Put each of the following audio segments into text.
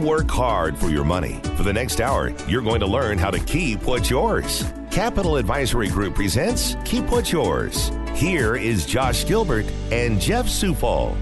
Work hard for your money. For the next hour, you're going to learn how to keep what's yours. Capital Advisory Group presents Keep What's Yours. Here is Josh Gilbert and Jeff Zufall.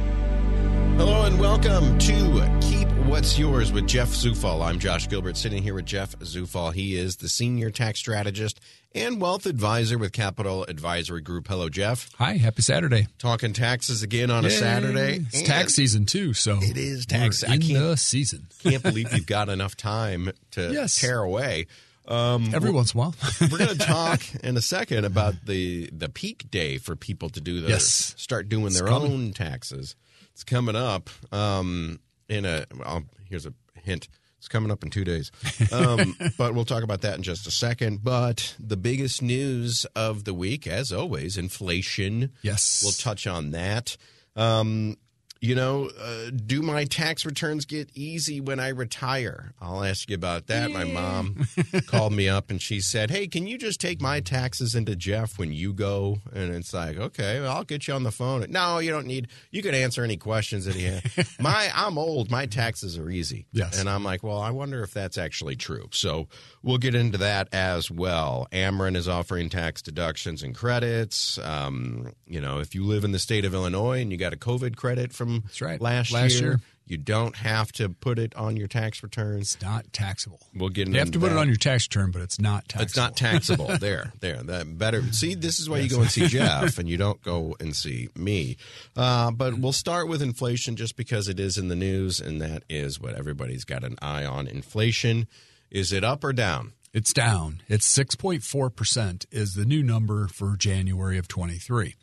Hello and welcome to Keep What's Yours with Jeff Zufall. I'm Josh Gilbert, sitting here with Jeff Zufall. He is the senior tax strategist and wealth advisor with Capital Advisory Group. Hello, Jeff. Hi, happy Saturday. Talking taxes again on Yay. a Saturday. It's tax season too, so it is tax. In the season. can't believe you've got enough time to Yes. tear away. Um, Every once in a while. we're going to talk in a second about the the peak day for people to do the Yes. start doing their coming. own taxes. It's coming up. Um, in a well, here's a hint. It's coming up in two days, um, but we'll talk about that in just a second. But the biggest news of the week, as always, inflation. yes. We'll touch on that. Um, you know, uh, do my tax returns get easy when I retire? I'll ask you about that. My mom called me up and she said, Hey, can you just take my taxes into Jeff when you go? And it's like, okay, well, I'll get you on the phone. No, you don't need, you can answer any questions that he has. my, I'm old. My taxes are easy. Yes. And I'm like, well, I wonder if that's actually true. So we'll get into that as well. Ameren is offering tax deductions and credits. Um, you know, if you live in the state of Illinois and you got a COVID credit from That's right. last, Last year, year. you don't have to put it on your tax returns. it's not taxable. We'll get You have to put it on your tax return, but it's not taxable. It's not taxable. there, there. That better. See, this is why you go and see Jeff, and you don't go and see me. Uh, but we'll start with inflation, just because it is in the news, and that is what everybody's got an eye on. Inflation, is it up or down? It's down. It's 6.4% is the new number for January of 23.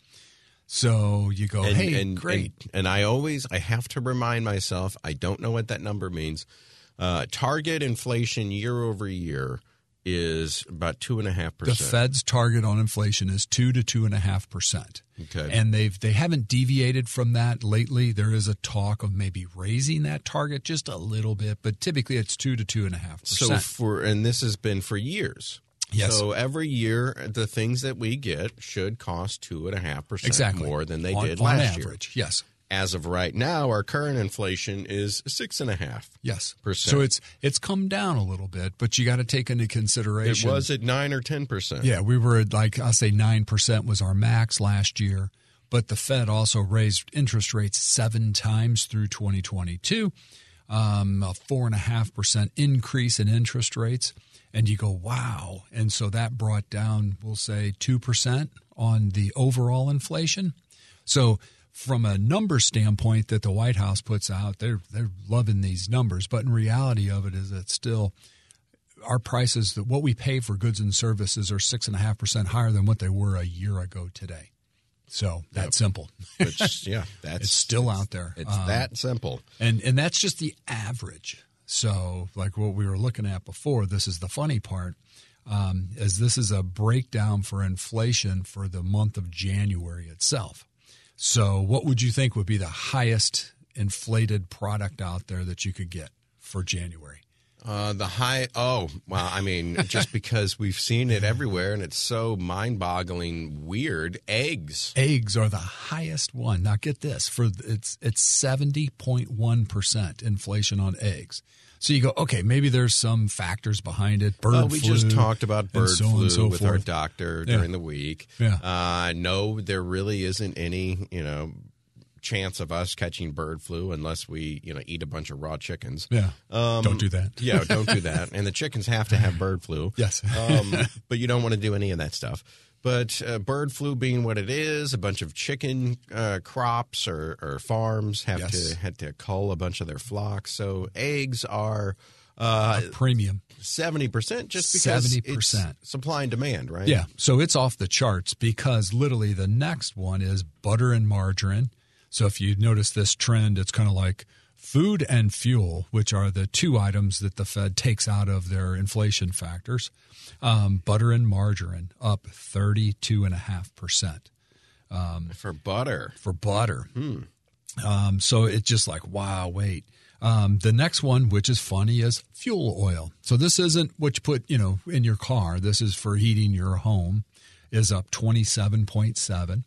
So you go, And, hey, and, great. And, and I always, I have to remind myself, I don't know what that number means. Uh, target inflation year over year is about two and a half percent. The Fed's target on inflation is two to two and a half percent. Okay. And they've they haven't deviated from that lately. There is a talk of maybe raising that target just a little bit, but typically it's two to two and a half percent. So for and this has been for years. Yes. So every year, the things that we get should cost two and a half percent more than they on, did on last average. year. Yes. As of right now, our current inflation is six and a half. Yes. Percent. So it's it's come down a little bit, but you got to take into consideration It was at nine or ten percent. Yeah, we were at like I'll say nine percent was our max last year, but the Fed also raised interest rates seven times through 2022, um, a four and a half percent increase in interest rates, and you go wow, and so that brought down we'll say two percent on the overall inflation. So from a number standpoint that the White House puts out, they're they're loving these numbers, but in reality of it is that still our prices that what we pay for goods and services are six and a half percent higher than what they were a year ago today. So that's simple. Which, yeah, that's It's still out there. It's Um, that simple. and and that's just the average. So like what we were looking at before, this is the funny part. Um, as this is a breakdown for inflation for the month of January itself. So what would you think would be the highest inflated product out there that you could get for January? Uh, the high. Oh, well, I mean, just because we've seen it everywhere, and it's so mind-boggling, weird. Eggs. eggs are the highest one. Now get this for it's it's seventy point one percent inflation on eggs. So you go, okay, maybe there's some factors behind it. Bird Well, we flu, just talked about bird so flu so with our forth. doctor Yeah. during the week. Yeah. Uh, no, there really isn't any, you know, chance of us catching bird flu unless we, you know, eat a bunch of raw chickens. Yeah, Um, don't do that. yeah, don't do that. And the chickens have to have bird flu. Yes. um, but you don't want to do any of that stuff. But uh, bird flu being what it is, a bunch of chicken uh, crops or, or farms have Yes. to had to cull a bunch of their flocks. So eggs are uh, Premium. seventy percent just because 70%. it's supply and demand, right? Yeah, so it's off the charts because literally the next one is butter and margarine. So if you notice this trend, it's kind of like food and fuel, which are the two items that the Fed takes out of their inflation factors, um, butter and margarine up 32.5% For butter. for butter. Um, so it's just like, wow, wait. Um, the next one, which is funny, is fuel oil. So this isn't what you put, you know, in your car. This is for heating your home. Is up twenty seven point seven.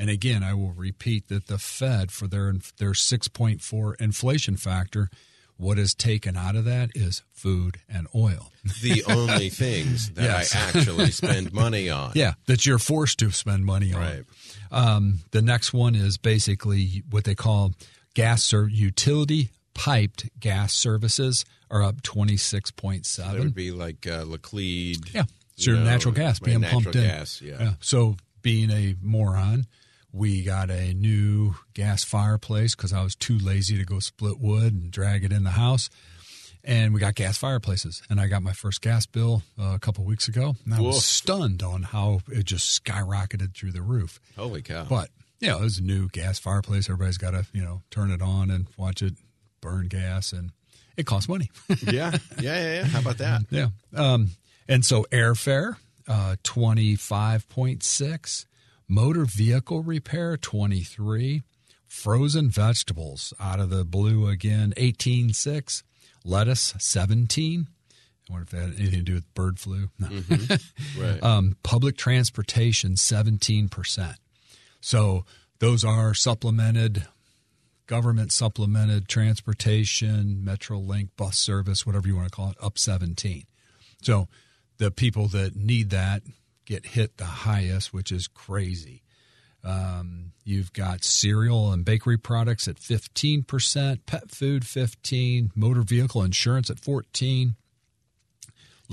And again, I will repeat that the Fed for their their six point four inflation factor, what is taken out of that is food and oil. The only things that Yes. I actually spend money on. Yeah, that you're forced to spend money on. Right. Um, the next one is basically what they call gas or utility piped gas services are up twenty six point That would be like uh, Laclede. Yeah, you so know, natural gas being natural pumped in. gas, yeah. So being a moron, we got a new gas fireplace because I was too lazy to go split wood and drag it in the house. And we got gas fireplaces, and I got my first gas bill uh, a couple weeks ago, and I was stunned on how it just skyrocketed through the roof. Holy cow. But you know, it was a new gas fireplace. Everybody's got to you know turn it on and watch it burn gas, and it costs money. yeah, yeah, yeah, yeah. How about that? yeah, um, and so airfare uh, twenty five point six, motor vehicle repair twenty three, frozen vegetables out of the blue again eighteen six, lettuce seventeen. I wonder if that had anything to do with bird flu. No. Right. um, public transportation 17%. So those are supplemented, government supplemented transportation, Metrolink bus service, whatever you want to call it, up 17. So the people that need that get hit the highest, which is crazy. Um, you've got cereal and bakery products at 15%, pet food 15, motor vehicle insurance at 14.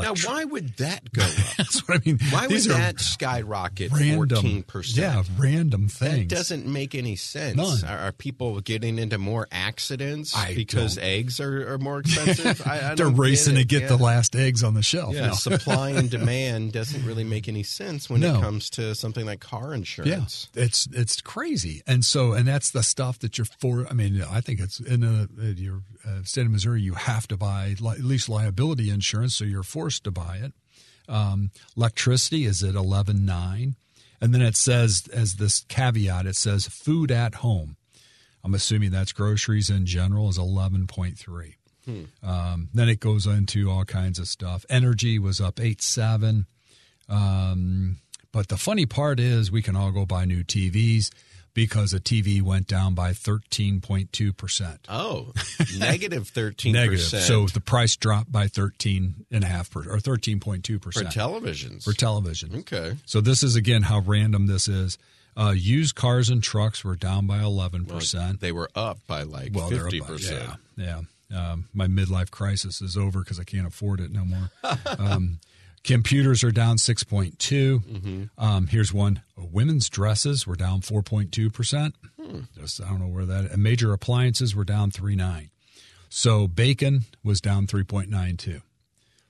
Now, why would that go up? That's what I mean. Why would These are that skyrocket random, fourteen percent? Yeah, random things. That doesn't make any sense. Are, are people getting into more accidents I because don't- eggs are, are more expensive? I, I They're don't get racing to get yeah. the last eggs on the shelf. Yeah, No. supply and demand doesn't really make any sense when No. it comes to something like car insurance. Yeah, it's it's crazy, and so and that's the stuff that you're for. I mean, I think it's in a, in your uh, state of Missouri, you have to buy li- at least liability insurance, so you're forced to buy it. Um, electricity is at eleven nine, and then it says as this caveat, it says food at home. I'm assuming that's groceries in general is eleven point three. Um, then it goes into all kinds of stuff. Energy was up eight seven. Um, but the funny part is we can all go buy new TVs because a TV went down by 13.2%. Oh, negative negative thirteen Negative. percent. So the price dropped by 13.5% or 13.2%. for televisions. For television. okay. So this is again how random this is. Uh, used cars and trucks were down by 11%. They were up by like well, they're fifty about- percent. Yeah, yeah. Um, my midlife crisis is over because I can't afford it no more. um, computers are down 6.2. Mm-hmm. Um, here's one: women's dresses were down 4.2 percent. Hmm. Just I don't know where that. Major appliances were down 3.9. So bacon was down 3.92.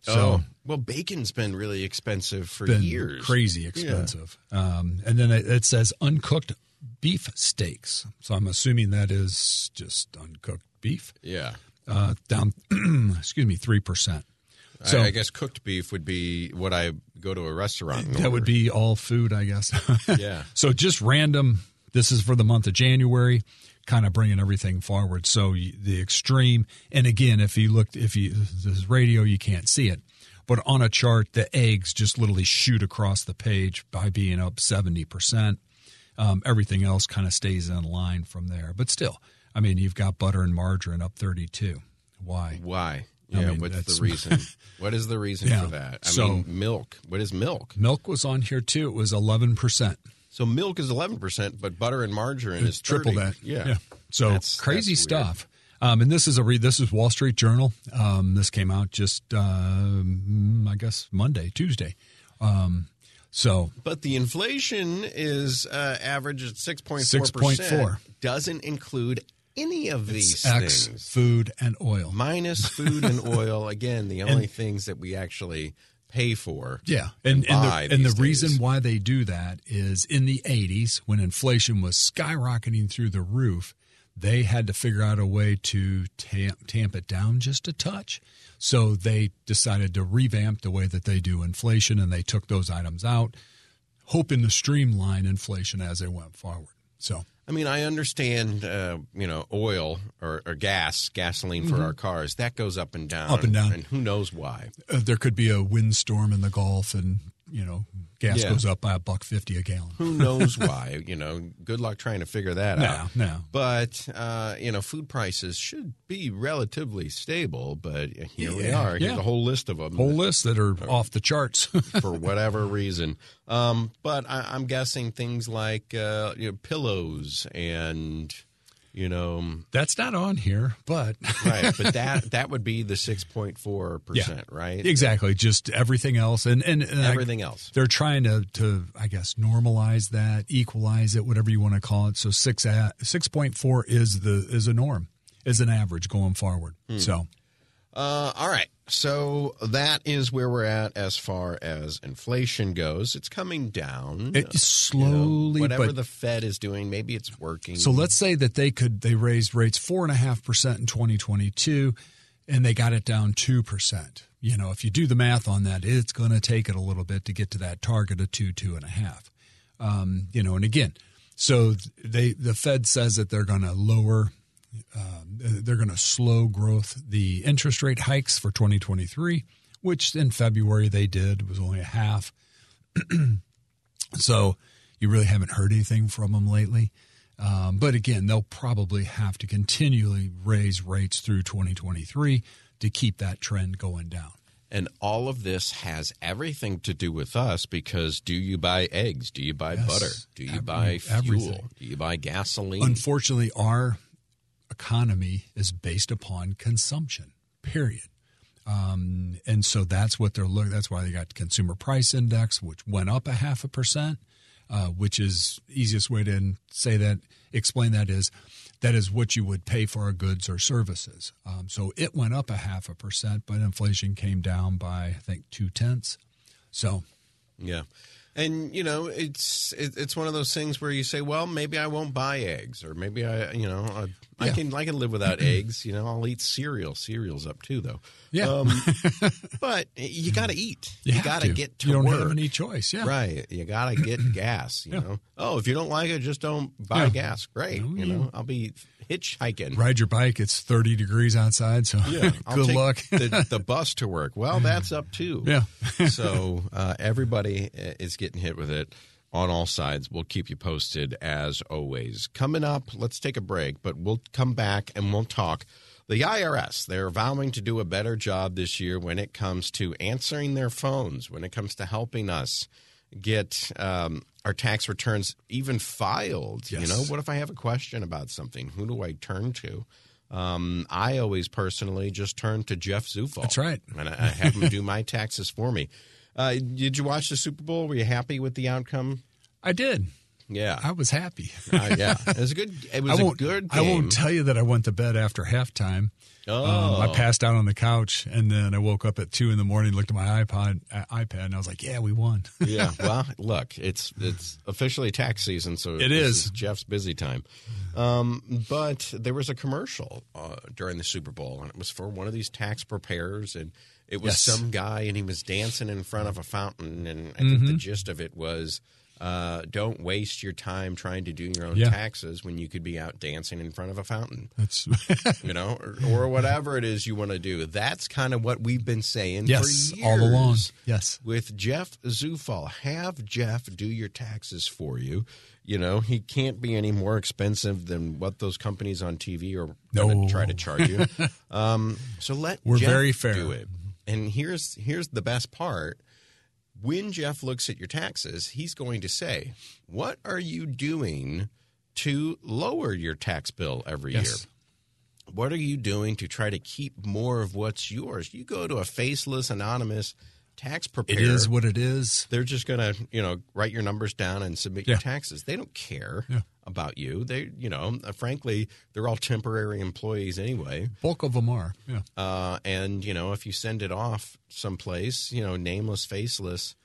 So oh, well, bacon's been really expensive for been years. crazy expensive. Um, and then it, it says uncooked beef steaks. So I'm assuming that is just uncooked beef. Yeah. Uh, down, excuse me, three percent. So I, I guess cooked beef would be what I go to a restaurant. that would be all food, I guess. Yeah. so just random. This is for the month of January, kind of bringing everything forward. So the extreme, and again, if you looked, if you this is radio, you can't see it, but on a chart, the eggs just literally shoot across the page by being up seventy percent. Um, everything else kind of stays in line from there, but still, I mean, you've got butter and margarine up thirty-two. Why? Why? I Yeah, mean, what's the reason? what is the reason Yeah. for that? I So- mean, milk. What is milk? Milk was on here too. It was eleven percent. So milk is eleven percent, but butter and margarine is 30. triple that. Yeah. So That's- crazy that's stuff. Um, and this is a read. This is Wall Street Journal. Um, this came out just, um, I guess, Monday, Tuesday. Um, so But the inflation is uh, average at six point four 6.4. percent. Doesn't include any of these X things. food and oil. Minus food and oil. Again, the only things that we actually pay for. Yeah, and and buy the, and the reason why they do that is in the '80s when inflation was skyrocketing through the roof, they had to figure out a way to tamp, tamp it down just a touch. So they decided to revamp the way that they do inflation and they took those items out, hoping to streamline inflation as they went forward. So I mean, I understand, uh, you know, oil or, or gas, gasoline for our cars, that goes up and down. Mm-hmm. Up and down. And who knows why. uh, there could be a windstorm in the Gulf and, you know, gas Yeah. goes up by a buck 50 a gallon. Who knows why? You know, good luck trying to figure that No, out. no. But, uh, you know, food prices should be relatively stable, but here we are. Here's yeah. a whole list of them. Whole list that are off the charts. for whatever reason. Um, but I, I'm guessing things like uh, you know, pillows and you know, That's not on here, but right. But that that would be the six point four percent, right? exactly. Just everything else. And, and, and I- Everything else. they're trying to, to, I guess, normalize that, equalize it, whatever you want to call it. So six six point four is the is a norm, is an average going forward. Hmm. So Uh, all right. So that is where we're at as far as inflation goes. It's coming down. it You know, slowly, whatever but the Fed is doing, maybe it's working. So let's say that they could they raised rates four and a half percent in 2022, and they got it down two percent. You know, if you do the math on that, it's going to take it a little bit to get to that target of two two and a half. Um, you know, and again, so they the Fed says that they're going to lower. Um, they're going to slow growth the interest rate hikes for 2023, which in February they did It was only a half. So you really haven't heard anything from them lately. Um, but again, they'll probably have to continually raise rates through 2023 to keep that trend going down. And all of this has everything to do with us because do you buy eggs? Do you buy Yes. butter? Do you Every- buy fuel? everything. Do you buy gasoline? Unfortunately, our economy is based upon consumption, period. Um, and so that's what they're looking. That's why they got consumer price index, which went up a half a percent, uh, which is easiest way to say that, explain that is, that is what you would pay for our goods or services. Um, so it went up a half a percent, but inflation came down by I think two tenths. So Yeah. And you know, it's it, it's one of those things where you say, well, maybe I won't buy eggs, or maybe I, you know, I, I Yeah. can I can live without eggs. You know, I'll eat cereal. Cereal's up too, though. Yeah. Um, but you got to eat. You, have got to get to You don't work. have any choice. Yeah. Right. You got to get gas. You know. Oh, if you don't like it, just don't buy Yeah. gas. Great. No, you you- know, I'll be hitchhiking. Ride your bike. It's 30 degrees outside. So Yeah, good luck. the, the bus to work. Well, that's up too. Yeah. so uh, everybody is getting hit with it on all sides. We'll keep you posted as always. Coming up, let's take a break, but we'll come back and we'll talk. The IRS, they're vowing to do a better job this year when it comes to answering their phones, when it comes to helping us get um, our tax returns even filed. You know, what if I have a question about something? Who do I turn to? Um, I always personally just turn to Jeff Zufall. That's right. And I, I have him do my taxes for me. Uh, did you watch the Super Bowl? Were you happy with the outcome? I did. Yeah, I was happy. Uh, yeah. It was a good. It was I a good. I won't tell you that I went to bed after halftime. Oh, Um, I passed out on the couch, and then I woke up at two in the morning, looked at my iPod, uh, iPad, and I was like, "Yeah, we won." yeah. Well, look, it's it's officially tax season, so It this is. Jeff's busy time. Um, but there was a commercial uh, during the Super Bowl, and it was for one of these tax preparers, and it was Yes. some guy, and he was dancing in front of a fountain, and I think Mm-hmm. the gist of it was. Uh, don't waste your time trying to do your own Yeah. taxes when you could be out dancing in front of a fountain. That's you know, or, or whatever it is you want to do. That's kind of what we've been saying yes, for years. all along. Yes, With Jeff Zufall, have Jeff do your taxes for you. You know, he can't be any more expensive than what those companies on TV are going No. to try to charge you. um, so let We're Jeff very fair. do it. And here's here's the best part. When Jeff looks at your taxes, he's going to say, "What are you doing to lower your tax bill every year?" What are you doing to try to keep more of what's yours? You go to a faceless, anonymous tax preparer. it is what it is. They're just going to, you know, write your numbers down and submit your taxes. They don't care Yeah. about you. They, you know, uh, frankly, they're all temporary employees anyway. Bulk of them are. Yeah, Uh, and you know, if you send it off someplace, you know, nameless, faceless,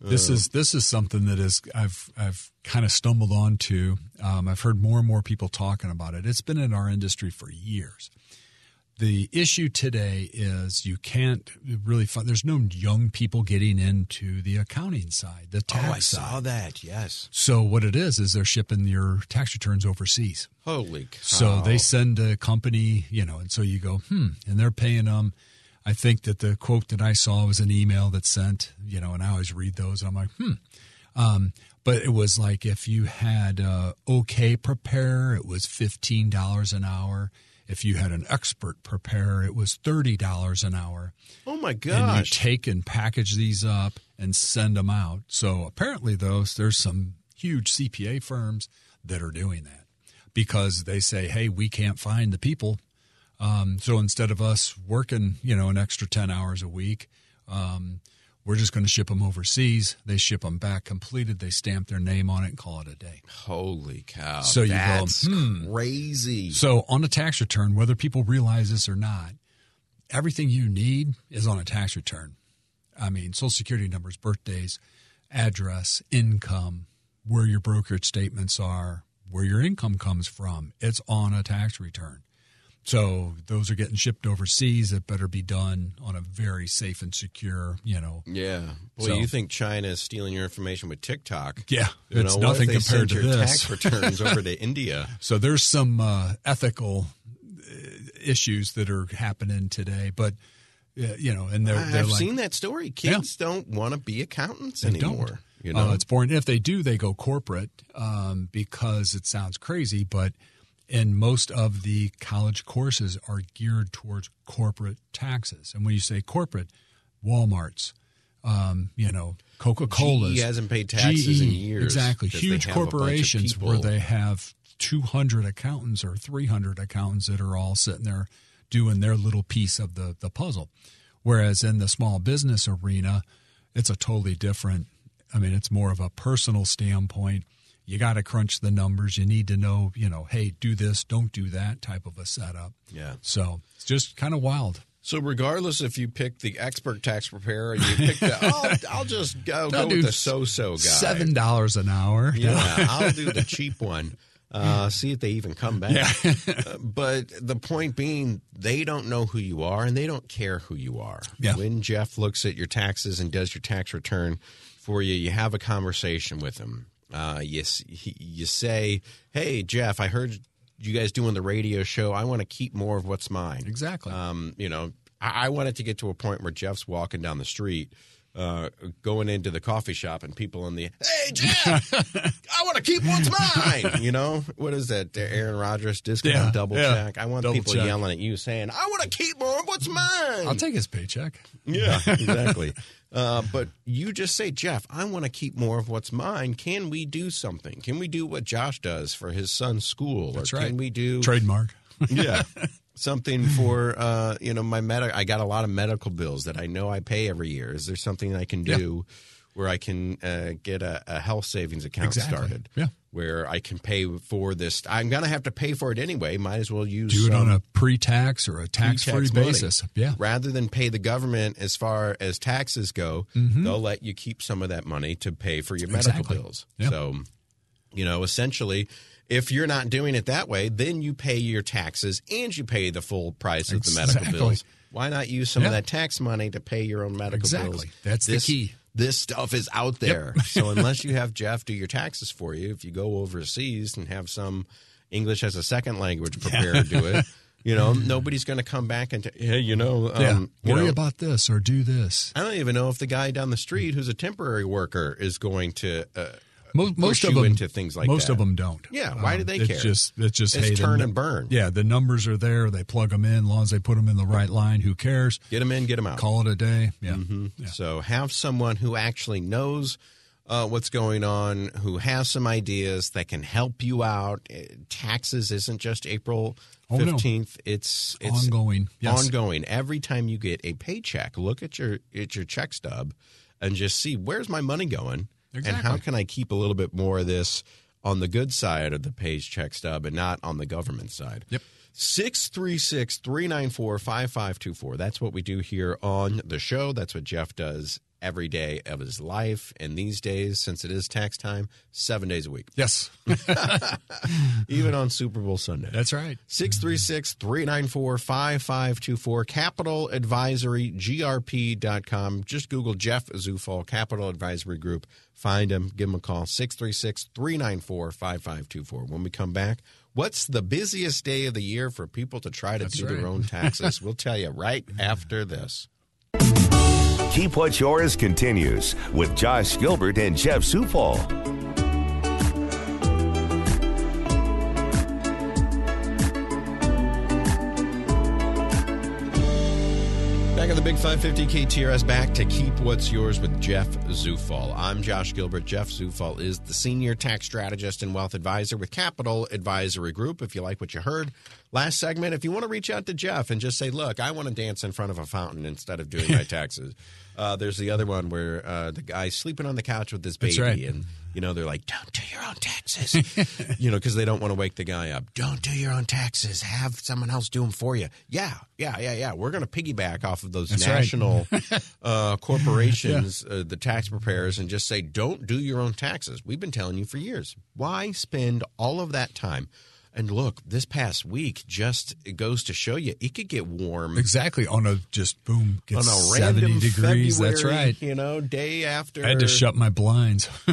This is this is something that is I've I've kind of stumbled onto. Um, I've heard more and more people talking about it. It's been in our industry for years. The issue today is you can't really find. There's no young people getting into the accounting side, the tax Oh, I side. saw that. Yes. So what it is is they're shipping your tax returns overseas. Holy cow. So they send a company, you know, and so you go, hmm, and they're paying them. I think that the quote that I saw was an email that sent, you know, and I always read those. And I'm like, hmm. Um, but it was like if you had uh, OK prepare, it was fifteen dollars an hour. If you had an expert prepare, it was thirty dollars an hour Oh my gosh. and you take and package these up and send them out. So apparently, those there's some huge CPA firms that are doing that because they say, "Hey, we can't find the people." Um, so instead of us working, you know, an extra ten hours a week, um, we're just going to ship them overseas. They ship them back completed. They stamp their name on it and call it a day. Holy cow. So you go, That's hmm. crazy. So on a tax return, whether people realize this or not, everything you need is on a tax return. I mean, social security numbers, birthdays, address, income, where your brokerage statements are, where your income comes from. It's on a tax return. So those are getting shipped overseas. It better be done on a very safe and secure, you know. Yeah. Well, So- you think China is stealing your information with TikTok? Yeah, You it's know, what if nothing they compared send to your this. tax returns over to India. So there's some uh, ethical uh, issues that are happening today, but uh, you know, and they're they're I've like, seen that story. Kids don't want to be accountants They anymore. don't. You know, Uh, it's boring. If they do, they go corporate um, because it sounds crazy, but and most of the college courses are geared towards corporate taxes. And when you say corporate, Walmart's, um, you know, Coca Cola's, GE hasn't paid taxes in years exactly. Huge have a bunch of corporations where they have 200 accountants or 300 accountants that are all sitting there doing their little piece of the, the puzzle. Whereas in the small business arena, it's a totally different. I mean, it's more of a personal standpoint. You got to crunch the numbers. You need to know, you know, hey, do this, don't do that type of a setup. Yeah. So it's just kind of wild. So regardless if you pick the expert tax preparer you pick the, I'll, I'll just go, go with the so-so guy. Seven dollars an hour. Yeah, I'll do the cheap one. Uh, see if they even come back. Uh, but the point being, they don't know who you are and they don't care who you are. Yeah. When Jeff looks at your taxes and does your tax return for you, you have a conversation with him. Uh, you, you say, Hey, Jeff, I heard you guys doing the radio show. I want to keep more of what's mine. Exactly. Um, you know, I, I wanted to get to a point where Jeff's walking down the street, uh, going into the coffee shop, and people in the, hey, Jeff, I want to keep what's mine. You know, what is that? Aaron Rodgers discount Yeah, double yeah. check. I want Double people check. yelling at you saying, I want to keep more of what's mine. I'll take his paycheck. Yeah, exactly. Uh, but you just say, Jeff, I want to keep more of what's mine. Can we do something? Can we do what Josh does for his son's school? That's or right. Can we do Trademark. yeah something for uh you know my med i got a lot of medical bills that i know i pay every year is there something i can do where i can uh, get a, a health savings account Exactly. started Yeah. Where i can pay for this i'm gonna have to pay for it anyway might as well use Do it on a pre-tax or a tax-free pre-tax money. basis. Yeah. rather than pay the government as far as taxes go they'll let you keep some of that money to pay for your medical Mm-hmm. Exactly. bills Yeah. so you know essentially if you're not doing it that way then you pay your taxes and you pay the full price of the medical bills why not use some of that tax money to pay your own medical Exactly. bills That's the key. This stuff is out there so unless you have jeff do your taxes for you if you go overseas and have some english as a second language prepared to do it you know nobody's going to come back and t- hey you know um, yeah. you Worry know, about this or do this. I don't even know if the guy down the street who's a temporary worker is going to uh, Most, most of them into things like most that. of them don't. Um, Yeah, why do they it's care? Just it's just It's hey, turn nu- and burn. Yeah, the numbers are there. They plug them in. As long as they put them in the right line, who cares? Get them in, get them out. Call it a day. Yeah. Mm-hmm. So have someone who actually knows uh, what's going on, who has some ideas that can help you out. Uh, Taxes isn't just April Oh, no. fifteenth; it's it's Ongoing. Yes. ongoing. Every time you get a paycheck, look at your at your check stub and just see where's my money going, and how can I keep a little bit more of this on the good side of the page check stub and not on the government side. Yep. 636 394 5524. That's what we do here on the show. That's what Jeff does every day of his life. And these days, since it is tax time, seven days a week, Yes, even on Super Bowl Sunday. that's right. 636 394 5524. Capital Advisory, GRP.com. Just Google Jeff Zufall, Capital Advisory Group. Find him, give him a call, 636 394 5524. When we come back, what's the busiest day of the year for people to try to That's do their own taxes? we'll tell you right after this. Keep What's Yours continues with Josh Gilbert and Jeff Zufall. Back at the Big 550 KTRS, back to Keep What's Yours with Jeff Zufall. I'm Josh Gilbert. Jeff Zufall is the senior tax strategist and wealth advisor with Capital Advisory Group. If you like what you heard last segment, if you want to reach out to Jeff and just say, look, I want to dance in front of a fountain instead of doing my taxes. Uh, there's the other one where uh, the guy's sleeping on the couch with his baby, That's right. and you know they're like, "Don't do your own taxes," you know, because they don't want to wake the guy up. Don't do your own taxes. Have someone else do them for you. Yeah, yeah, yeah, yeah. We're going to piggyback off of those That's right. national uh, corporations, uh, the tax preparers, and just say, "Don't do your own taxes." We've been telling you for years. Why spend all of that time? And look, this past week just goes to show you it could get warm Exactly. On a just boom, on a 70 random degrees. February, That's right. You know, day after I had to shut my blinds.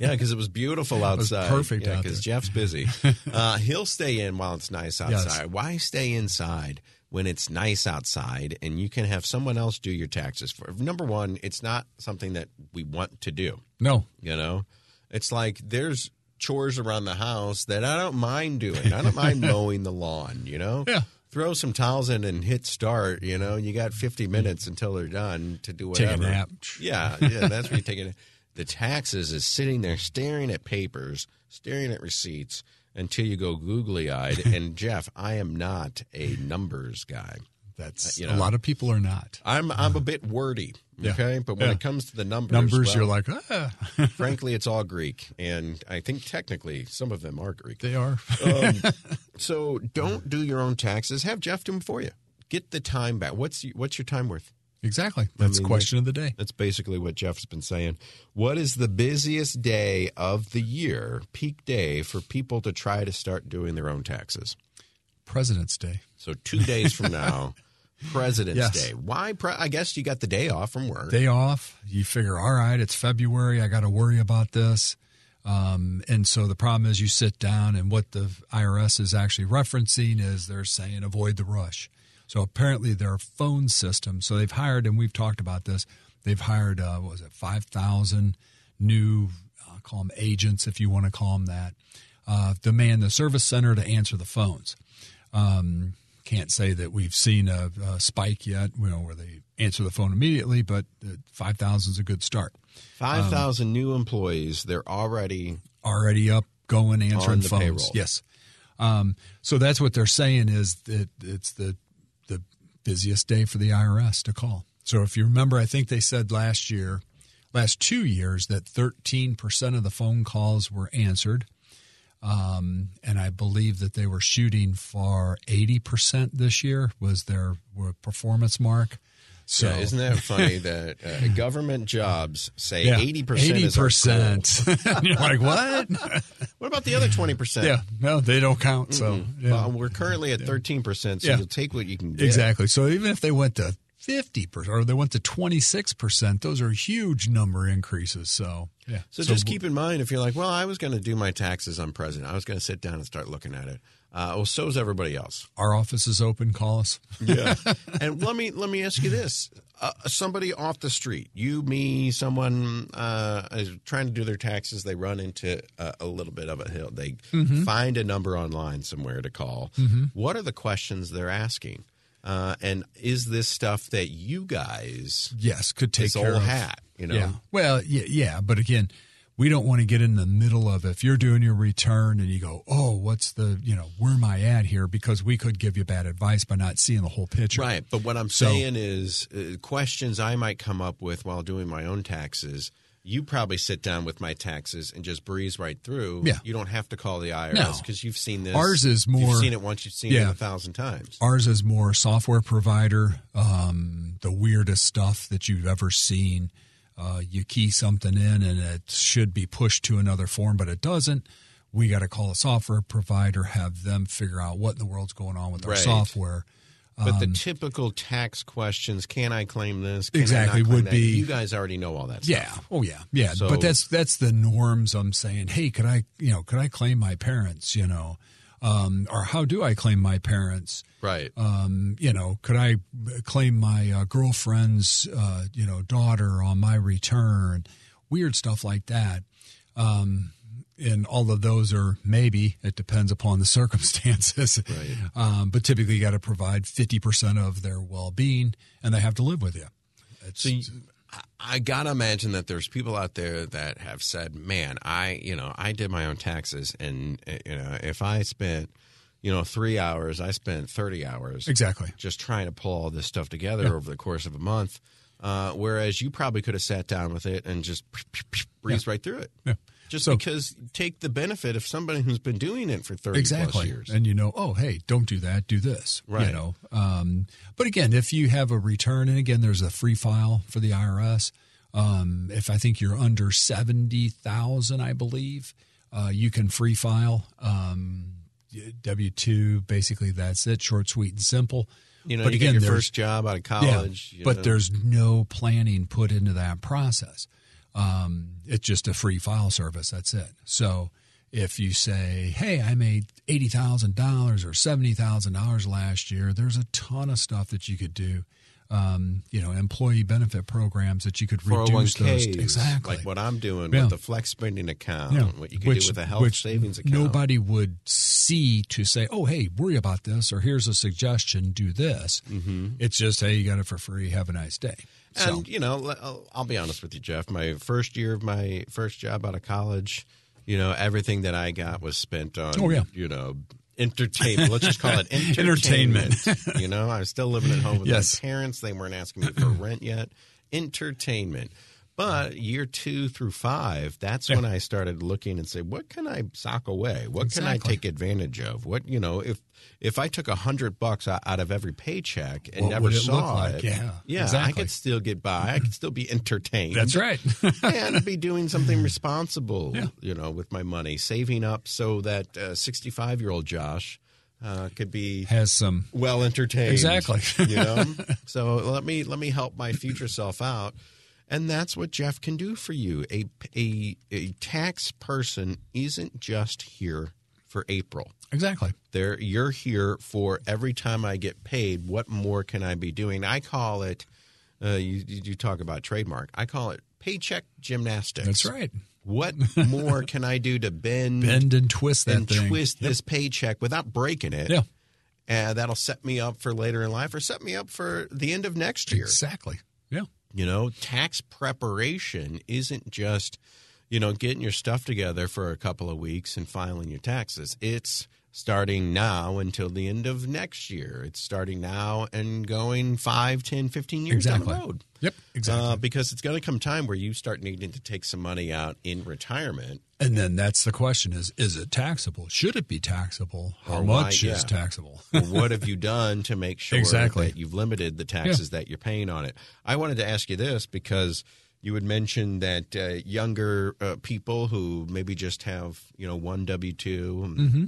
Yeah, because it was beautiful was outside. perfect Yeah, because. Jeff's busy. Uh, he'll stay in while it's nice Yes. outside. Why stay inside when it's nice outside and you can have someone else do your taxes for? Number one, it's not something that we want to do. no, You know, it's like there's chores around the house that I don't mind doing. I don't mind mowing the lawn. You know. Yeah. Throw some towels in and hit start. You know, you got 50 minutes until they're done to do whatever. Take a nap. Yeah, yeah, that's where you take it. The taxes is sitting there staring at papers, staring at receipts until you go googly eyed. and Jeff, I am not a numbers guy. That's you a lot of people are not. I'm I'm a bit wordy. Yeah. Okay, but when Yeah. it comes to the numbers, Numbers, well, you're like, ah, frankly, it's all Greek, and I think technically some of them are Greek. they are. Um, so don't do your own taxes. Have Jeff do them for you. Get the time back. What's what's your time worth? exactly. That's mean, the question of the day. That's basically what Jeff's been saying. What is the busiest day of the year, peak day, for people to try to start doing their own taxes? President's Day. So two days from now, President's Yes. Day. Why? Pre- I guess you got the day off from work. Day off. You figure, all right, it's February. I got to worry about this. Um, and so the problem is you sit down, and what the IRS is actually referencing is they're saying avoid the rush. So apparently their phone system. So they've hired, and we've talked about this. They've hired, uh, what was it, five thousand new, uh, call them agents if you want to call them that, uh, to man the service center to answer the phones. Um, can't say that we've seen a, a spike yet, you know, where they answer the phone immediately, but uh, five thousand is a good start. Five thousand new employees. They're already already up, going, answering phones. payroll. Yes. Um, so that's what they're saying is that it's the the busiest day for the IRS to call. So if you remember, I think they said last year, last two years, that 13% of the phone calls were answered. Um, and I believe that they were shooting for 80% this year was their were performance mark. So Yeah, isn't that funny that uh, government jobs say yeah, eighty percent goal. 80%. You're like, what? What about the other twenty percent? yeah, no, they don't count. So yeah. Well, we're currently at thirteen percent, so you'll take what you can get. Exactly. So even if they went to 50% or they went to 26%, those are huge number increases. So, yeah. So, just keep in mind if you're like, well, I was going to do my taxes on president, I was going to sit down and start looking at it. Uh, well, so is everybody else. our office is open. Call us. Yeah. and let me let me ask you this: uh, somebody off the street, you, me, someone uh, is trying to do their taxes. They run into a, a little bit of a hill. They find a number online somewhere to call. What are the questions they're asking? Uh, and is this stuff that you guys, Yes, could take this care old of. hat, you know? Yeah. Well, yeah, yeah. But again, we don't want to get in the middle of if you're doing your return and you go, oh, what's the, you know, where am I at here? Because we could give you bad advice by not seeing the whole picture. Right. But what I'm So- saying is uh, questions I might come up with while doing my own taxes. You probably sit down with my taxes and just breeze right through. Yeah. You don't have to call the IRS because you've seen this. Ours is If You've more- seen it once. You've seen Yeah. it a thousand times. Ours is more software provider, um, the weirdest stuff that you've ever seen. uh, you key something in and it should be pushed to another form, but it doesn't. We got to call a software provider, have them figure out what in the world's going on with our Right. software. But the typical tax questions, can I claim this? Can Um, Exactly, claim would that? be- You guys already know all that Yeah. stuff. Oh yeah. Yeah. So- but that's that's the norms. I'm saying, hey, could I, you know, could I claim my parents? You know, um, or how do I claim my parents? Right. Um, you know, could I claim my uh, girlfriend's, uh, you know, daughter on my return? Weird stuff like that. Um, and all of those are maybe it depends upon the circumstances. Right. Um, but typically, you got to provide fifty percent of their well-being, and they have to live with you. It's, So you, I- gotta imagine that there's people out there that have said, "Man, I, you know, I did my own taxes, and uh, you know, if I spent, you know, three hours, I spent thirty hours exactly. just trying to pull all this stuff together over the course of a month." Uh, whereas you probably could have sat down with it and just breezed right through it. Yeah. Just So- because take the benefit of somebody who's been doing it for thirty plus exactly years. and you know oh hey don't do that do this Right. you know um, but again if you have a return and again there's a free file for the irs um, if i think you're under 70000 i believe uh, you can free file um, w2 basically that's it short sweet and simple you know, but you again get your first job out of yeah, college. you but know. there's no planning put into that process. Um, it's just a free file service. That's it. So if you say, "Hey, I made eighty thousand dollars or seventy thousand dollars last year," there's a ton of stuff that you could do. Um, you know, employee benefit programs that you could reduce those 401ks, exactly. like what I'm doing Yeah. with the flex spending account, Yeah. what you can do with a health which savings account. Nobody would see to say, "Oh, hey, worry about this," or "Here's a suggestion, do this." Mm-hmm. It's just, "Hey, you got it for free. Have a nice day." So, And you know, I'll, be honest with you, Jeff. My first year of my first job out of college, you know, everything that I got was spent on, Oh, yeah. you know, entertainment. Let's just call it Entertainment. entertainment. you know, I was still living at home with Yes. my parents. They weren't asking me for rent yet. Entertainment. But year two through five, that's when I started looking and say, what can I sock away? What can I take advantage of? What you know, if if I took a hundred bucks out of every paycheck and What never it saw like? it, Yeah, yeah, I could still get by. I could still be entertained. That's right. and be doing something responsible, you know, with my money, saving up so that uh, 65 year old Josh uh, could be Has some well entertained. Exactly. you know, so let me let me help my future self out, and that's what Jeff can do for you. A a a tax person isn't just here for April. Exactly. There, you're here for every time I get paid. What more can I be doing? I call it. Uh, you you talk about trademark. I call it paycheck gymnastics. That's right. What more can I do to bend, Bend and twist that and thing. twist this paycheck without breaking it? Yeah, and that'll set me up for later in life, or set me up for the end of next year. exactly. Yeah, You know, tax preparation isn't just, you know, getting your stuff together for a couple of weeks and filing your taxes. It's starting now until the end of next year. It's starting now and going 5, 10, 15 years exactly. down the road. Yep, exactly. Uh, because it's going to come time where you start needing to take some money out in retirement. and then that's the question: is is it taxable? Should it be taxable? How why- much is yeah. taxable? Well, what have you done to make sure Exactly. that you've limited the taxes that you're paying on it? I wanted to ask you this because you had mentioned that uh, younger uh, people who maybe just have you know one W 2 Mm-hmm.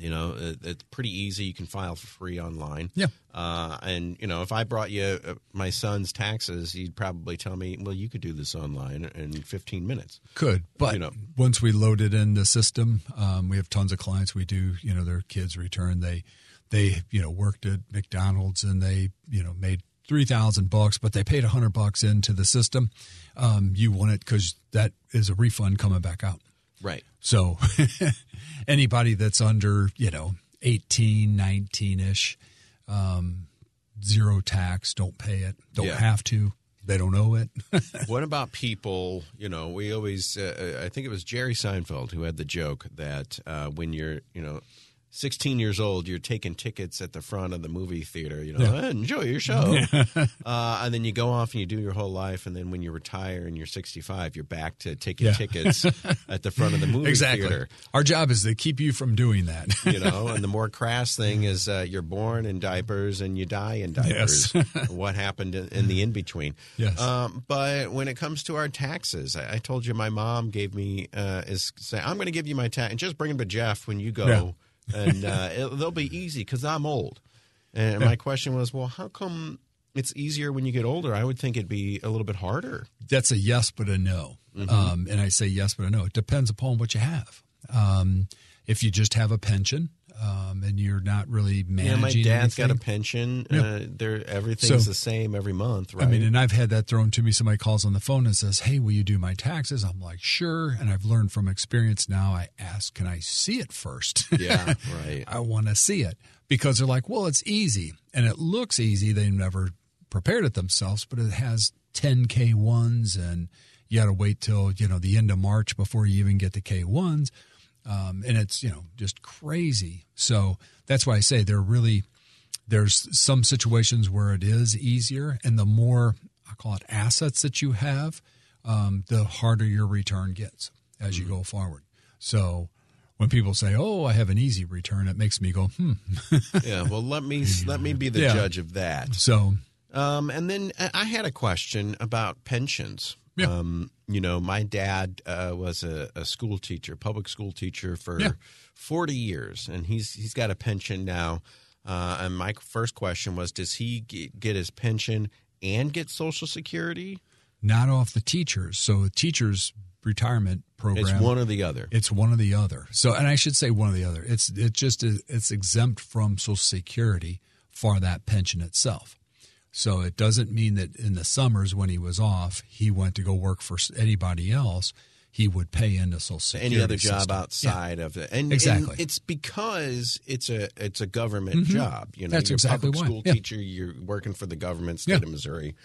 You know, it, it's pretty easy. You can file for free online. Yeah. Uh, and you know, if I brought you uh, my son's taxes, you'd probably tell me, "Well, you could do this online in 15 minutes." Could, but You know. once we load it in the system, um, we have tons of clients. We do, you know, their kids return. They, they, you know, worked at McDonald's and they, you know, made three thousand bucks, but they paid a hundred bucks into the system. Um, you want it because that is a refund coming back out. Right. So anybody that's under, you know, 18, 19 ish, um, zero tax, don't pay it, don't Yeah. have to, they don't owe it. what about people? You know, we always. Uh, I think it was Jerry Seinfeld who had the joke that uh, when you're, you know, 16 years old, you're taking tickets at the front of the movie theater, you know, "Eh, enjoy your show. uh, and then you go off and you do your whole life. And then when you retire and you're 65, you're back to taking Yeah. tickets at the front of the movie exactly. theater. Our job is to keep you from doing that. You know, and the more crass thing is uh, you're born in diapers and you die in diapers. Yes. what happened in, in the in between? Yes. Um, but when it comes to our taxes, I, I told you my mom gave me uh, is say I'm going to give you my tax and just bring them to Jeff when you go, and uh, it, they'll be easy because I'm old. And my question was, well, how come it's easier when you get older? I would think it'd be a little bit harder. That's a yes, but a no. Mm-hmm. Um, and I say yes, but a no. It depends upon what you have. Um, if you just have a pension um, and you're not really managing. Yeah, my dad's got a pension. Yeah. Uh, they're, everything's So- the same every month, right? I mean, and I've had that thrown to me. Somebody calls on the phone and says, "Hey, will you do my taxes?" I'm like, "Sure." And I've learned from experience now. I ask, "Can I see it first? yeah, right. I want to see it because they're like, "Well, it's easy," and it looks easy. They never prepared it themselves, but it has 10k ones, and you got to wait till you know the end of March before you even get the k ones, um, and it's you know just crazy. So that's why I say they're really there's some situations where it is easier, and the more I call it assets that you have, um, the harder your return gets as Mm-hmm. you go forward. So when people say, "Oh, I have an easy return," it makes me go, "Hmm." yeah, well, let me let me be the Yeah. judge of that. So Um, and then I I had a question about pensions. Yeah. Um, you know, my dad uh, was a, a school teacher, public school teacher for Yeah. forty years, and he's he's got a pension now. Uh, and my first question was, does he get, get his pension and get Social Security? not off the teachers. So the teachers retirement program. It's one or the other. It's one or the other. So, and I should say one or the other. It's it just it's exempt from Social Security for that pension itself. So it doesn't mean that in the summers when he was off, he went to go work for anybody else. He would pay into Social Security. any other job system. outside of it. And Exactly. and it's because it's a it's a government job. You know, Mm-hmm. That's you're exactly a public why. school Yeah. teacher, you're working for the government, state Yeah. of Missouri,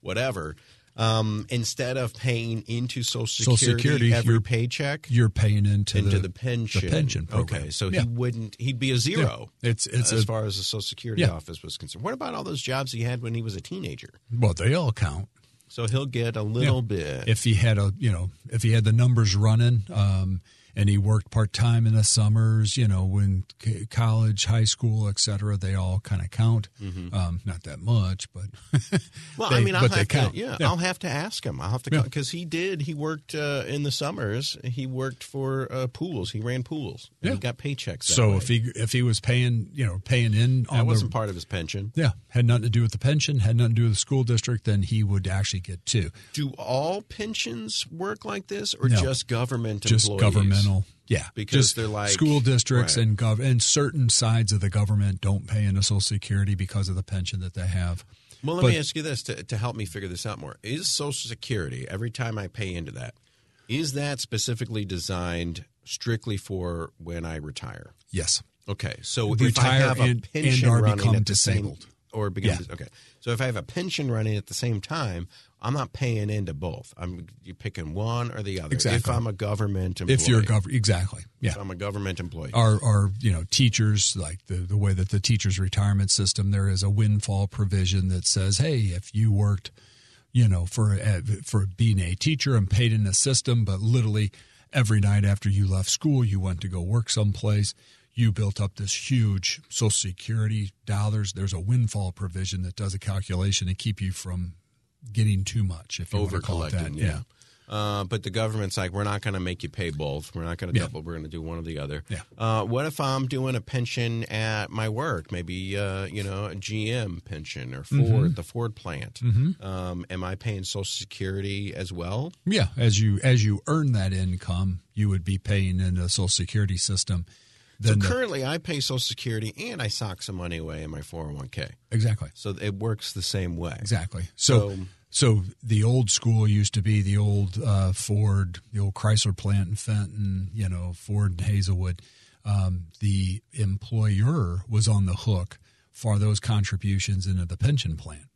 whatever. Um, instead of paying into Social Social Security, Security, every paycheck You're paying into, into the, the pension. the pension program. Okay, so Yeah. he wouldn't. He'd be a zero. It's it's as a, far as the Social Security Yeah. office was concerned. What about all those jobs he had when he was a teenager? well, they all count. So he'll get a little bit. if he had a you know if he had the numbers running um, and he worked part time in the summers you know when c- college high school et cetera they all kind of count um, not that much but Well, They- I mean, I'll have to, yeah, Yeah. I'll have to ask him. I'll have to Yeah. because he did. He worked uh, in the summers. He worked for uh, pools. He ran pools. Yeah. He got paychecks. That so way. if he if he was paying you know paying in that wasn't the part of his pension. yeah had nothing to do with the pension had nothing to do with the school district then he would actually get two Do all pensions work like this, or No. just government just employees? Governmental yeah Because just they're like- school districts right. and gov and certain sides of the government don't pay into social security because of the pension that they have Well, let But- me ask you this to, to help me figure this out more: Is Social Security every time I pay into that? Is that specifically designed strictly for when I retire? yes Okay, so if I Retire have a and- pension and or running become disabled. Or become Yeah. okay, so if I have a pension running at the same time, I'm not paying into both. I'm you picking one or the other. If I'm a government employee, if you're a government exactly yeah if I'm a government employee, our, our you know teachers like the, the way that the teachers retirement system there is a windfall provision that says hey if you worked you know for uh, for being a teacher and paid in the system but literally every night after you left school you went to go work someplace you built up this huge social security dollars there's a windfall provision that does a calculation to keep you from getting too much if you want to over call it that collecting. Yeah. Uh, but the government's like, we're not going to make you pay both. We're not going to Yeah. double. We're going to do one or the other. Yeah. Uh, what if I'm doing a pension at my work? Maybe uh, you know a GM pension or Ford, Mm-hmm. the Ford plant. Um, am I paying Social Security as well? Yeah, as you as you earn that income, you would be paying in the Social Security system. So Then the- currently, I pay Social Security and I sock some money away in my 401k. exactly, So it works the same way. exactly. So, So- so the old school used to be the old uh, Ford, the old Chrysler plant in Fenton, you know, Ford and Hazelwood. Um, the employer was on the hook for those contributions into the pension plan.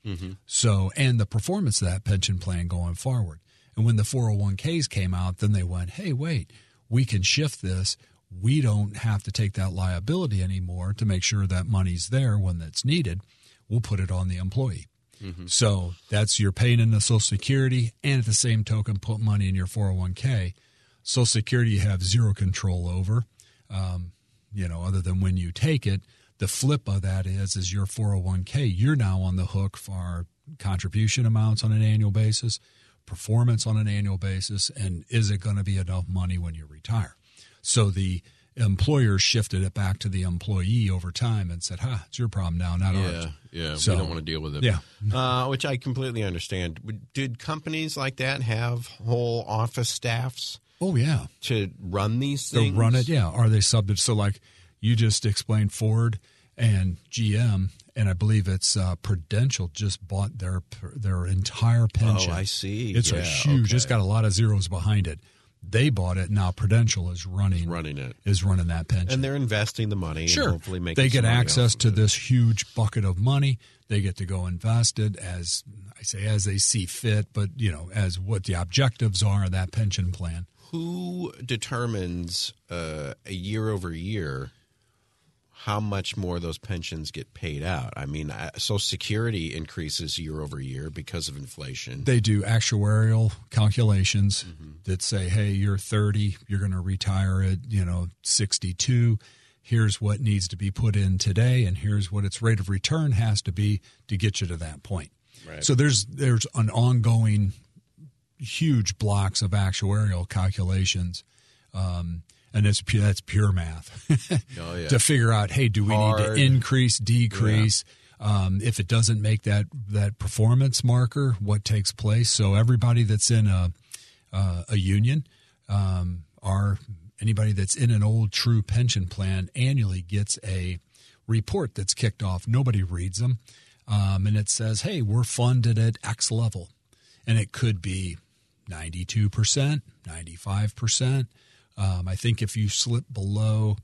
So, and the performance of that pension plan going forward. And when the 401ks came out, then they went, hey, wait, we can shift this. We don't have to take that liability anymore to make sure that money's there when it's needed. We'll put it on the employee. Mm-hmm. So that's you're paying the Social Security and at the same token put money in your 401k. Social Security you have zero control over, um, you know, other than when you take it. The flip of that is, is your 401k, you're now on the hook for contribution amounts on an annual basis, performance on an annual basis, and is it going to be enough money when you retire? So the employer shifted it back to the employee over time and said, "Ha, it's your problem now, not yeah, ours." Yeah, so, we don't want to deal with it. Yeah, uh, which I completely understand. Did companies like that have whole office staffs? Oh yeah, to run these things. To run it, yeah. Are they subject? So like you just explained, Ford and GM, and I believe it's uh, Prudential just bought their their entire pension. Oh, I see. It's yeah, a huge. Okay. It's got a lot of zeros behind it. They bought it now. Prudential is running running it is running that pension, and they're investing the money. Sure, hopefully making they get access to it. this huge bucket of money. They get to go invest it as I say as they see fit, but you know as what the objectives are of that pension plan. Who determines uh, a year over year how much more those pensions get paid out. I mean, Social Security increases year over year because of inflation. They do actuarial calculations mm-hmm. that say, "Hey, you're 30, you're going to retire at you know 62. Here's what needs to be put in today, and here's what its rate of return has to be to get you to that point." Right. So there's there's an ongoing huge blocks of actuarial calculations. Um, and it's pure, that's pure math oh, yeah. to figure out hey do we Hard. need to increase decrease yeah. um, if it doesn't make that that performance marker what takes place so everybody that's in a uh, a union um, or anybody that's in an old true pension plan annually gets a report that's kicked off nobody reads them um, and it says hey we're funded at x level and it could be 92% 95% um, I think if you slip below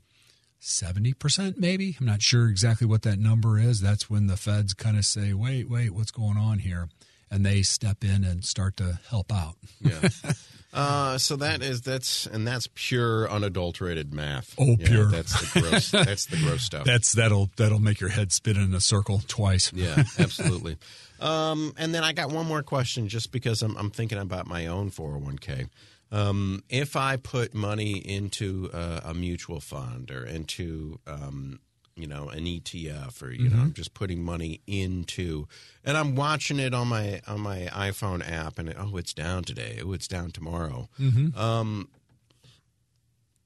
70%, maybe, I'm not sure exactly what that number is, that's when the feds kind of say, wait, wait, what's going on here? And they step in and start to help out. yeah. Uh, so that is that's and that's pure unadulterated math. Oh, yeah, pure. That's the gross. that's the gross stuff. That's that'll that'll make your head spin in a circle twice. Yeah, absolutely. um, and then I got one more question, just because I'm I'm thinking about my own 401k. Um, if I put money into a, a mutual fund or into um, you know an ETF or you mm-hmm. know I'm just putting money into and I'm watching it on my on my iPhone app and it, oh it's down today. Oh it's down tomorrow. Mm-hmm. um,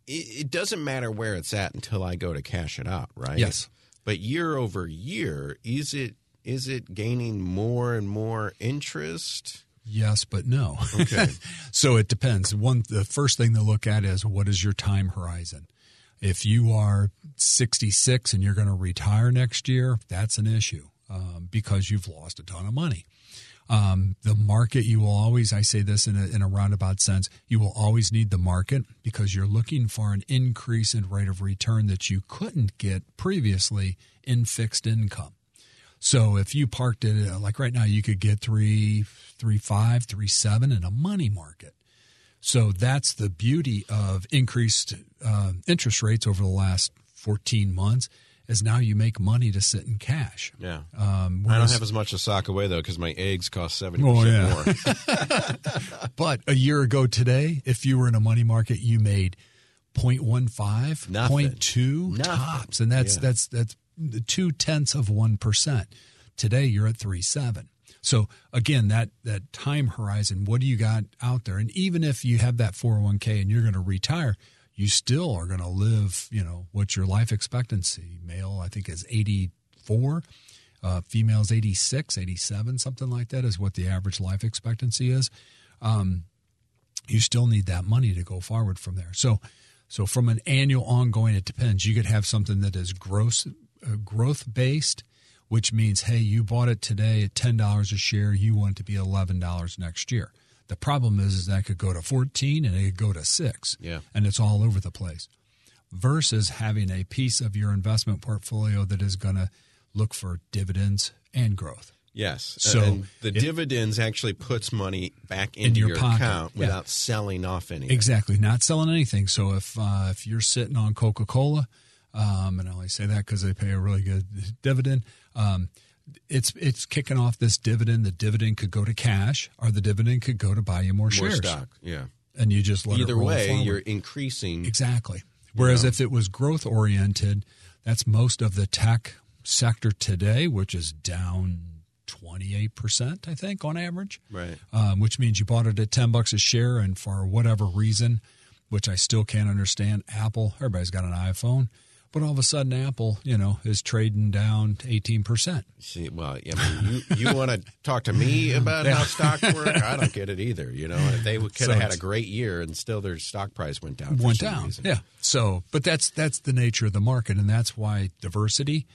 it, it, doesn't matter where it's at until I go to cash it out right? Yes. But year over year is it is it gaining more and more interest Yes, but no. Okay. so it depends. One, the first thing to look at is what is your time horizon. If you are 66 and you're going to retire next year, that's an issue um, because you've lost a ton of money. Um, the market, you will always, I say this in a, in a roundabout sense, you will always need the market because you're looking for an increase in rate of return that you couldn't get previously in fixed income. So if you parked it uh, like right now, you could get three, three five, three seven in a money market. So that's the beauty of increased uh, interest rates over the last 14 months. Is now you make money to sit in cash. Yeah, um, I don't have as much to sock away though because my eggs cost seventy oh, percent more. but a year ago today, if you were in a money market, you made 0.15, Nothing. 0.2 Nothing. tops, and that's Yeah. that's that's two tenths of one percent. Today you're at three seven. So again, that that time horizon, what do you got out there? And even if you have that 401k and you're going to retire, you still are going to live. You know what's your life expectancy? Male, I think, is 84. Uh, females 86, 87, something like that is what the average life expectancy is. Um, you still need that money to go forward from there. So, so from an annual ongoing, it depends. You could have something that is gross growth based, which means hey, you bought it today at ten dollars a share, you want it to be eleven dollars next year. The problem is, is that could go to fourteen and it could go to six, Yeah. and it's all over the place. Versus having a piece of your investment portfolio that is going to look for dividends and growth. Yes. So and the it- dividends actually puts money back into In your your, account Yeah. without selling off anything. Exactly, not selling anything. So if uh, if you're sitting on Coca Cola, um, and I only say that because they pay a really good dividend, um, it's it's kicking off this dividend. The dividend could go to cash, or the dividend could go to buy you more, More shares, stock. Yeah. and you just let Either it roll way, forward. you're increasing. Exactly. Whereas if it was growth oriented, that's most of the tech sector today, which is down 28%, I think, on average. Right. Um, which means you bought it at 10 bucks a share, and for whatever reason, which I still can't understand, Apple, everybody's got an iPhone, but all of a sudden Apple, you know, is trading down 18%. See, well, I mean, you, you want to talk to me about how stocks work? I don't get it either. You know, they could have So had a great year and still their stock price went down. went down. reason. Yeah. So, but that's that's the nature of the market, and that's why diversity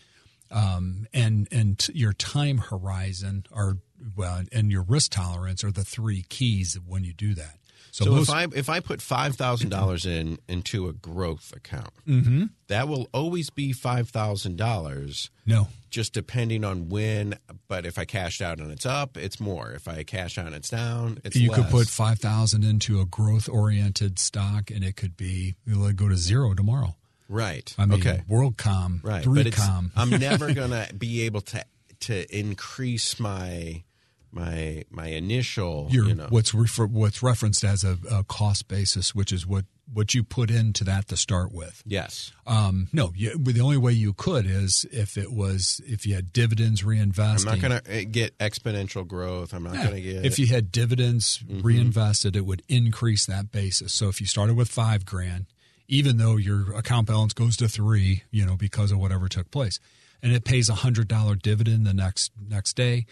um, and and your time horizon are well, and your risk tolerance are the three keys when you do that. So, So most, if I if I put five thousand dollars in into a growth account, Mm-hmm. that will always be five thousand dollars. no, just depending on when. But if I cashed out and it's up, it's more. If I cash out and it's down, it's you less. could put five thousand into a growth oriented stock, and it could be it'll go to zero tomorrow. right. I mean, okay, WorldCom, right. But 3Com. I'm never gonna be able to to increase my my my initial. your you know, what's refer, what's referenced as a, a cost basis, which is what what you put into that to start with. yes. Um, no, you, the only way you could is if it was if you had dividends reinvested. I'm not going to get exponential growth. I'm not Yeah. going to get. If you had dividends Mm-hmm. reinvested, it would increase that basis. So if you started with five grand, even though your account balance goes to three, you know, because of whatever took place, and it pays a hundred dollar dividend the next next day,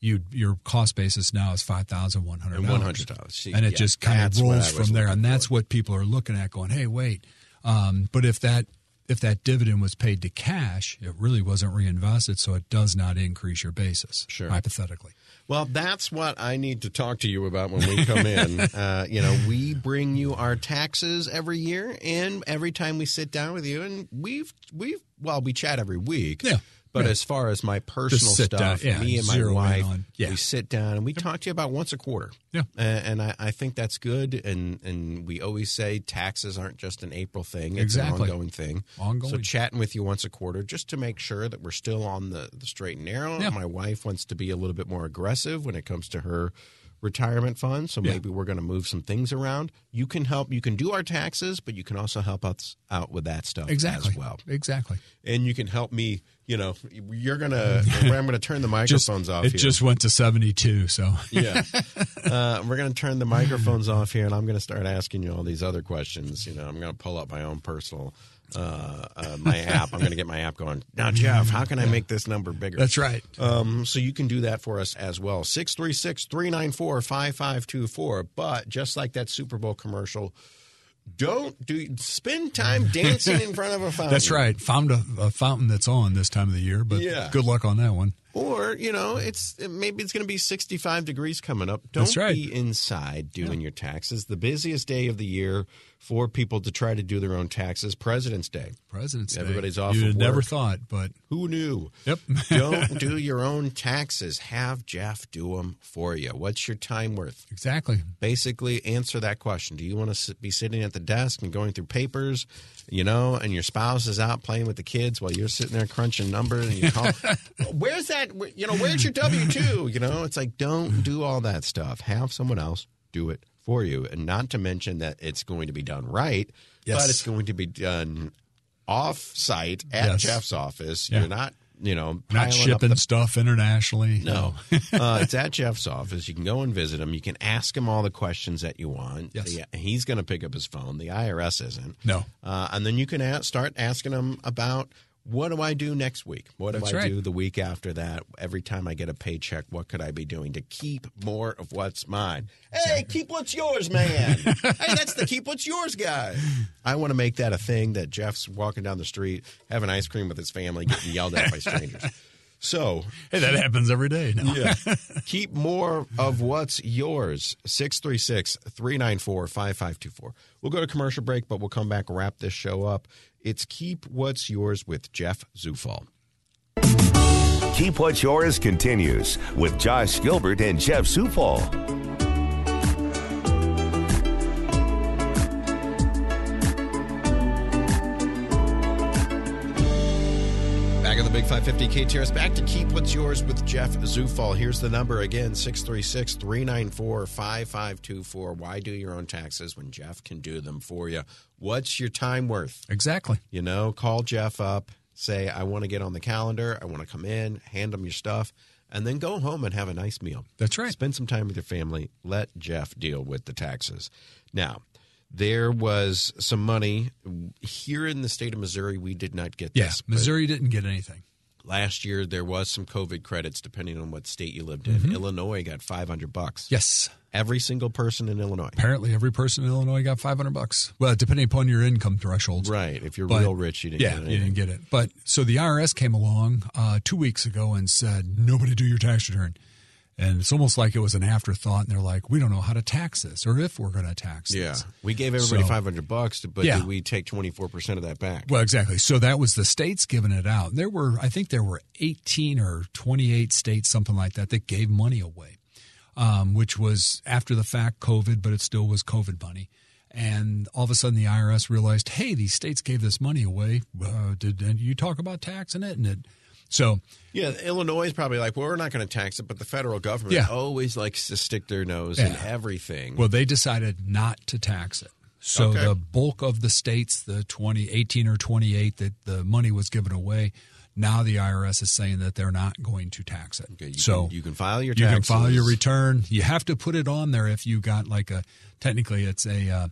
you your cost basis now is five thousand one hundred And $100. And it yeah, just kind of rolls from there, and that's for. what people are looking at, going, "Hey, wait." Um, but if that if that dividend was paid to cash, it really wasn't reinvested, so it does not increase your basis. Sure. hypothetically. Well, that's what I need to talk to you about when we come in. uh, you know, we bring you our taxes every year, and every time we sit down with you, and we've we've well, we chat every week. Yeah. But Yeah. as far as my personal stuff, yeah, me and my wife, yeah. we sit down and we talk to you about once a quarter. Yeah. And I, I think that's good. And and we always say taxes aren't just an April thing; it's Exactly. an ongoing thing. Ongoing. So chatting with you once a quarter just to make sure that we're still on the, the straight and narrow. Yeah. My wife wants to be a little bit more aggressive when it comes to her retirement fund. So Yeah. maybe we're going to move some things around. You can help. You can do our taxes, but you can also help us out with that stuff Exactly. as well. Exactly. And you can help me. You know, you're gonna. I'm going to turn the Just, microphones off. it here. just went to 72, so Yeah. Uh, we're going to turn the microphones off here, and I'm going to start asking you all these other questions. You know, I'm going to pull up my own personal, uh, uh, my app. I'm going to get my app going. Now, Jeff, how can I make this number bigger? that's right. Um, so you can do that for us as well. 636 394 5524. But just like that Super Bowl commercial, don't do spend time dancing in front of a fountain. That's right. Found a, a fountain that's on this time of the year, but Yeah. good luck on that one. Or, you know, it's maybe it's going to be 65 degrees coming up. Don't right. be inside doing your taxes. The busiest day of the year for people to try to do their own taxes, President's Day. President's Day. Everybody's off You'd of never thought, but Who knew? Yep. Don't do your own taxes. Have Jeff do them for you. What's your time worth? exactly. Basically, answer that question. Do you want to be sitting at the desk and going through papers, you know, and your spouse is out playing with the kids while you're sitting there crunching numbers and you call, where's that, where- you know, where's your W 2? You know, it's like, don't do all that stuff. Have someone else do it for you. And not to mention that it's going to be done right, Yes. but it's going to be done off site at Yes. Jeff's office. Yeah. You're not, you know, Not shipping the stuff internationally. no, uh, it's at Jeff's office. You can go and visit him. You can ask him all the questions that you want. Yes. The- he's going to pick up his phone. The IRS isn't. No. Uh, and then you can ask, start asking him about what do I do next week? What do That's I right. do the week after that? Every time I get a paycheck, what could I be doing to keep more of what's mine? Hey, keep what's yours, man. hey, that's the keep what's yours guy. I want to make that a thing that Jeff's walking down the street having ice cream with his family, getting yelled at by strangers. So Hey, that happens every day. No. yeah. Keep more of what's yours. 636 394 5524. We'll go to commercial break, but we'll come back, wrap this show up. It's Keep What's Yours with Jeff Zufall. Keep What's Yours continues with Josh Gilbert and Jeff Zufall. Big 550 KTRS. Back to Keep What's Yours with Jeff Zufall. Here's the number again 636 394 5524. Why do your own taxes when Jeff can do them for you? What's your time worth? Exactly. You know, call Jeff up, say, I want to get on the calendar, I want to come in, hand him your stuff, and then go home and have a nice meal. That's right. Spend some time with your family. Let Jeff deal with the taxes. Now, there was some money here in the state of Missouri. We did not get Yeah, this. Missouri didn't get anything. Last year, there was some COVID credits depending on what state you lived in. Illinois got 500 bucks. Yes. Every single person in Illinois. Apparently, every person in Illinois got 500 bucks. Well, depending upon your income thresholds. Right. If you're But- real rich, you didn't yeah, get you didn't get it. But so the IRS came along uh, two weeks ago and said, nobody do your tax return. And it's almost like it was an afterthought. And they're like, we don't know how to tax this or if we're going to tax Yeah. this. We gave everybody So- 500 bucks, but Yeah. did we take 24% of that back? Well, exactly. So that was the states giving it out. There were, I think there were 18 or 28 states, something like that, that gave money away, um, which was after the fact COVID, but it still was COVID money. And all of a sudden the IRS realized, hey, these states gave this money away. Uh, did, did you talk about taxing it? And it, so Yeah, Illinois is probably like, well, we're not going to tax it, but the federal government Yeah. always likes to stick their nose in everything. Well, they decided not to tax it. So Okay. the bulk of the states, the 20, 18 or 28 that the money was given away, now the IRS is saying that they're not going to tax it. Okay, you so can, you can file your you can file your return. You have to put it on there if you got like a, technically it's a, uh,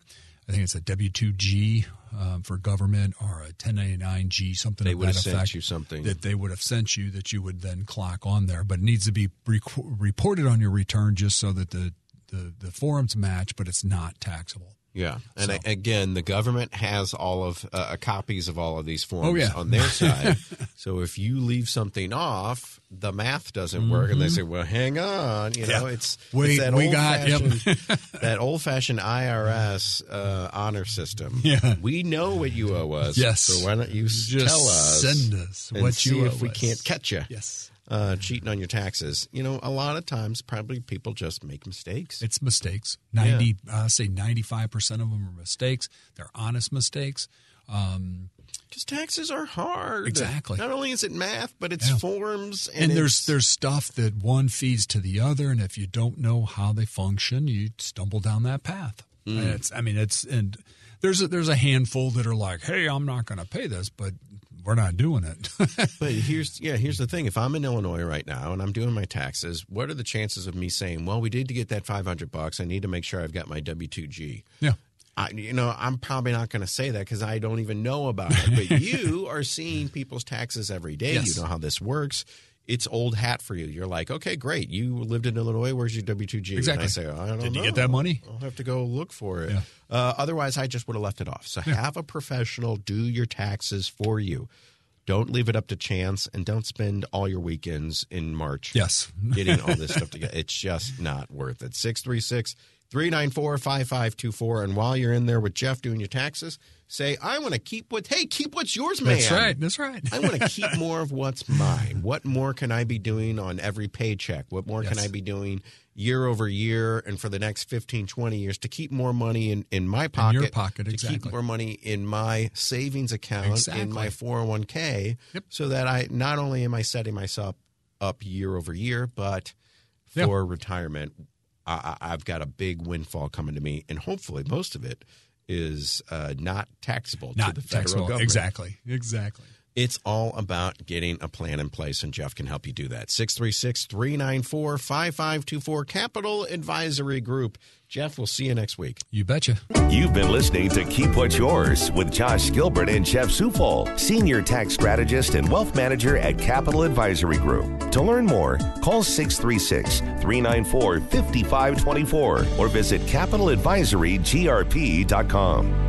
I think it's a W-2G um, for government or a 1099-G, something They would that have sent you something. that they would have sent you that you would then clock on there. But it needs to be rec- reported on your return just so that the, the, the forms match, but it's not taxable. Yeah, and So- again, the government has all of uh, copies of all of these forms Oh, yeah. on their side. so if you leave something off, the math doesn't work, and they say, "Well, hang on," you know, Mm-hmm. Yeah. it's, Wait, it's that we old got- yep. fashioned that old fashioned IRS uh, honor system. Yeah. we know what you owe us. Yes. so why don't you Just tell us? send us what see you if owe we can't catch you. Yes. Uh, cheating on your taxes. You know, a lot of times, probably people just make mistakes. It's mistakes. 90, uh, say 95% of them are mistakes. They're honest mistakes. Um, Because taxes are hard. Exactly. Not only is it math, but it's Yeah. forms, and, and there's there's stuff that one feeds to the other, and if you don't know how they function, you stumble down that path. Mm. And it's I mean it's and there's a, there's a handful that are like, hey, I'm not going to pay this, but we're not doing it. But here's yeah, here's the thing. If I'm in Illinois right now and I'm doing my taxes, what are the chances of me saying, "Well, we did to get that 500 bucks. I need to make sure I've got my W2G." yeah. I, you know, I'm probably not going to say that because I don't even know about it. But you are seeing people's taxes every day. Yes. You know how this works. It's old hat for you. You're like, okay, great. You lived in Illinois. Where's your W two G? Exactly. And I say, I don't Did know. you get that money? I'll have to go look for it. Yeah. Uh, otherwise, I just would have left it off. So have a professional do your taxes for you. Don't leave it up to chance, and don't spend all your weekends in March Yes. getting all this stuff together. It's just not worth it. 636 394 5524. And while you're in there with Jeff doing your taxes, say, I want to keep what, hey, keep what's yours, man. That's right. That's right. I want to keep more of what's mine. What more can I be doing on every paycheck? What more can I be doing year over year and for the next 15, 20 years to keep more money in, in my pocket? your pocket, To exactly. keep more money in my savings account, in my 401k, Yep. so that I not only am I setting myself up year over year, but for retirement, I, I- I've got a big windfall coming to me, and hopefully most of it is uh, not taxable Not to the federal taxable. government. Exactly. Exactly. It's all about getting a plan in place, and Jeff can help you do that. 636 394 5524 Capital Advisory Group. Jeff, we'll see you next week. You betcha. You've been listening to Keep What's Yours with Josh Gilbert and Jeff Zufall, Senior Tax Strategist and Wealth Manager at Capital Advisory Group. To learn more, call 636 394 5524 or visit CapitalAdvisoryGRP.com.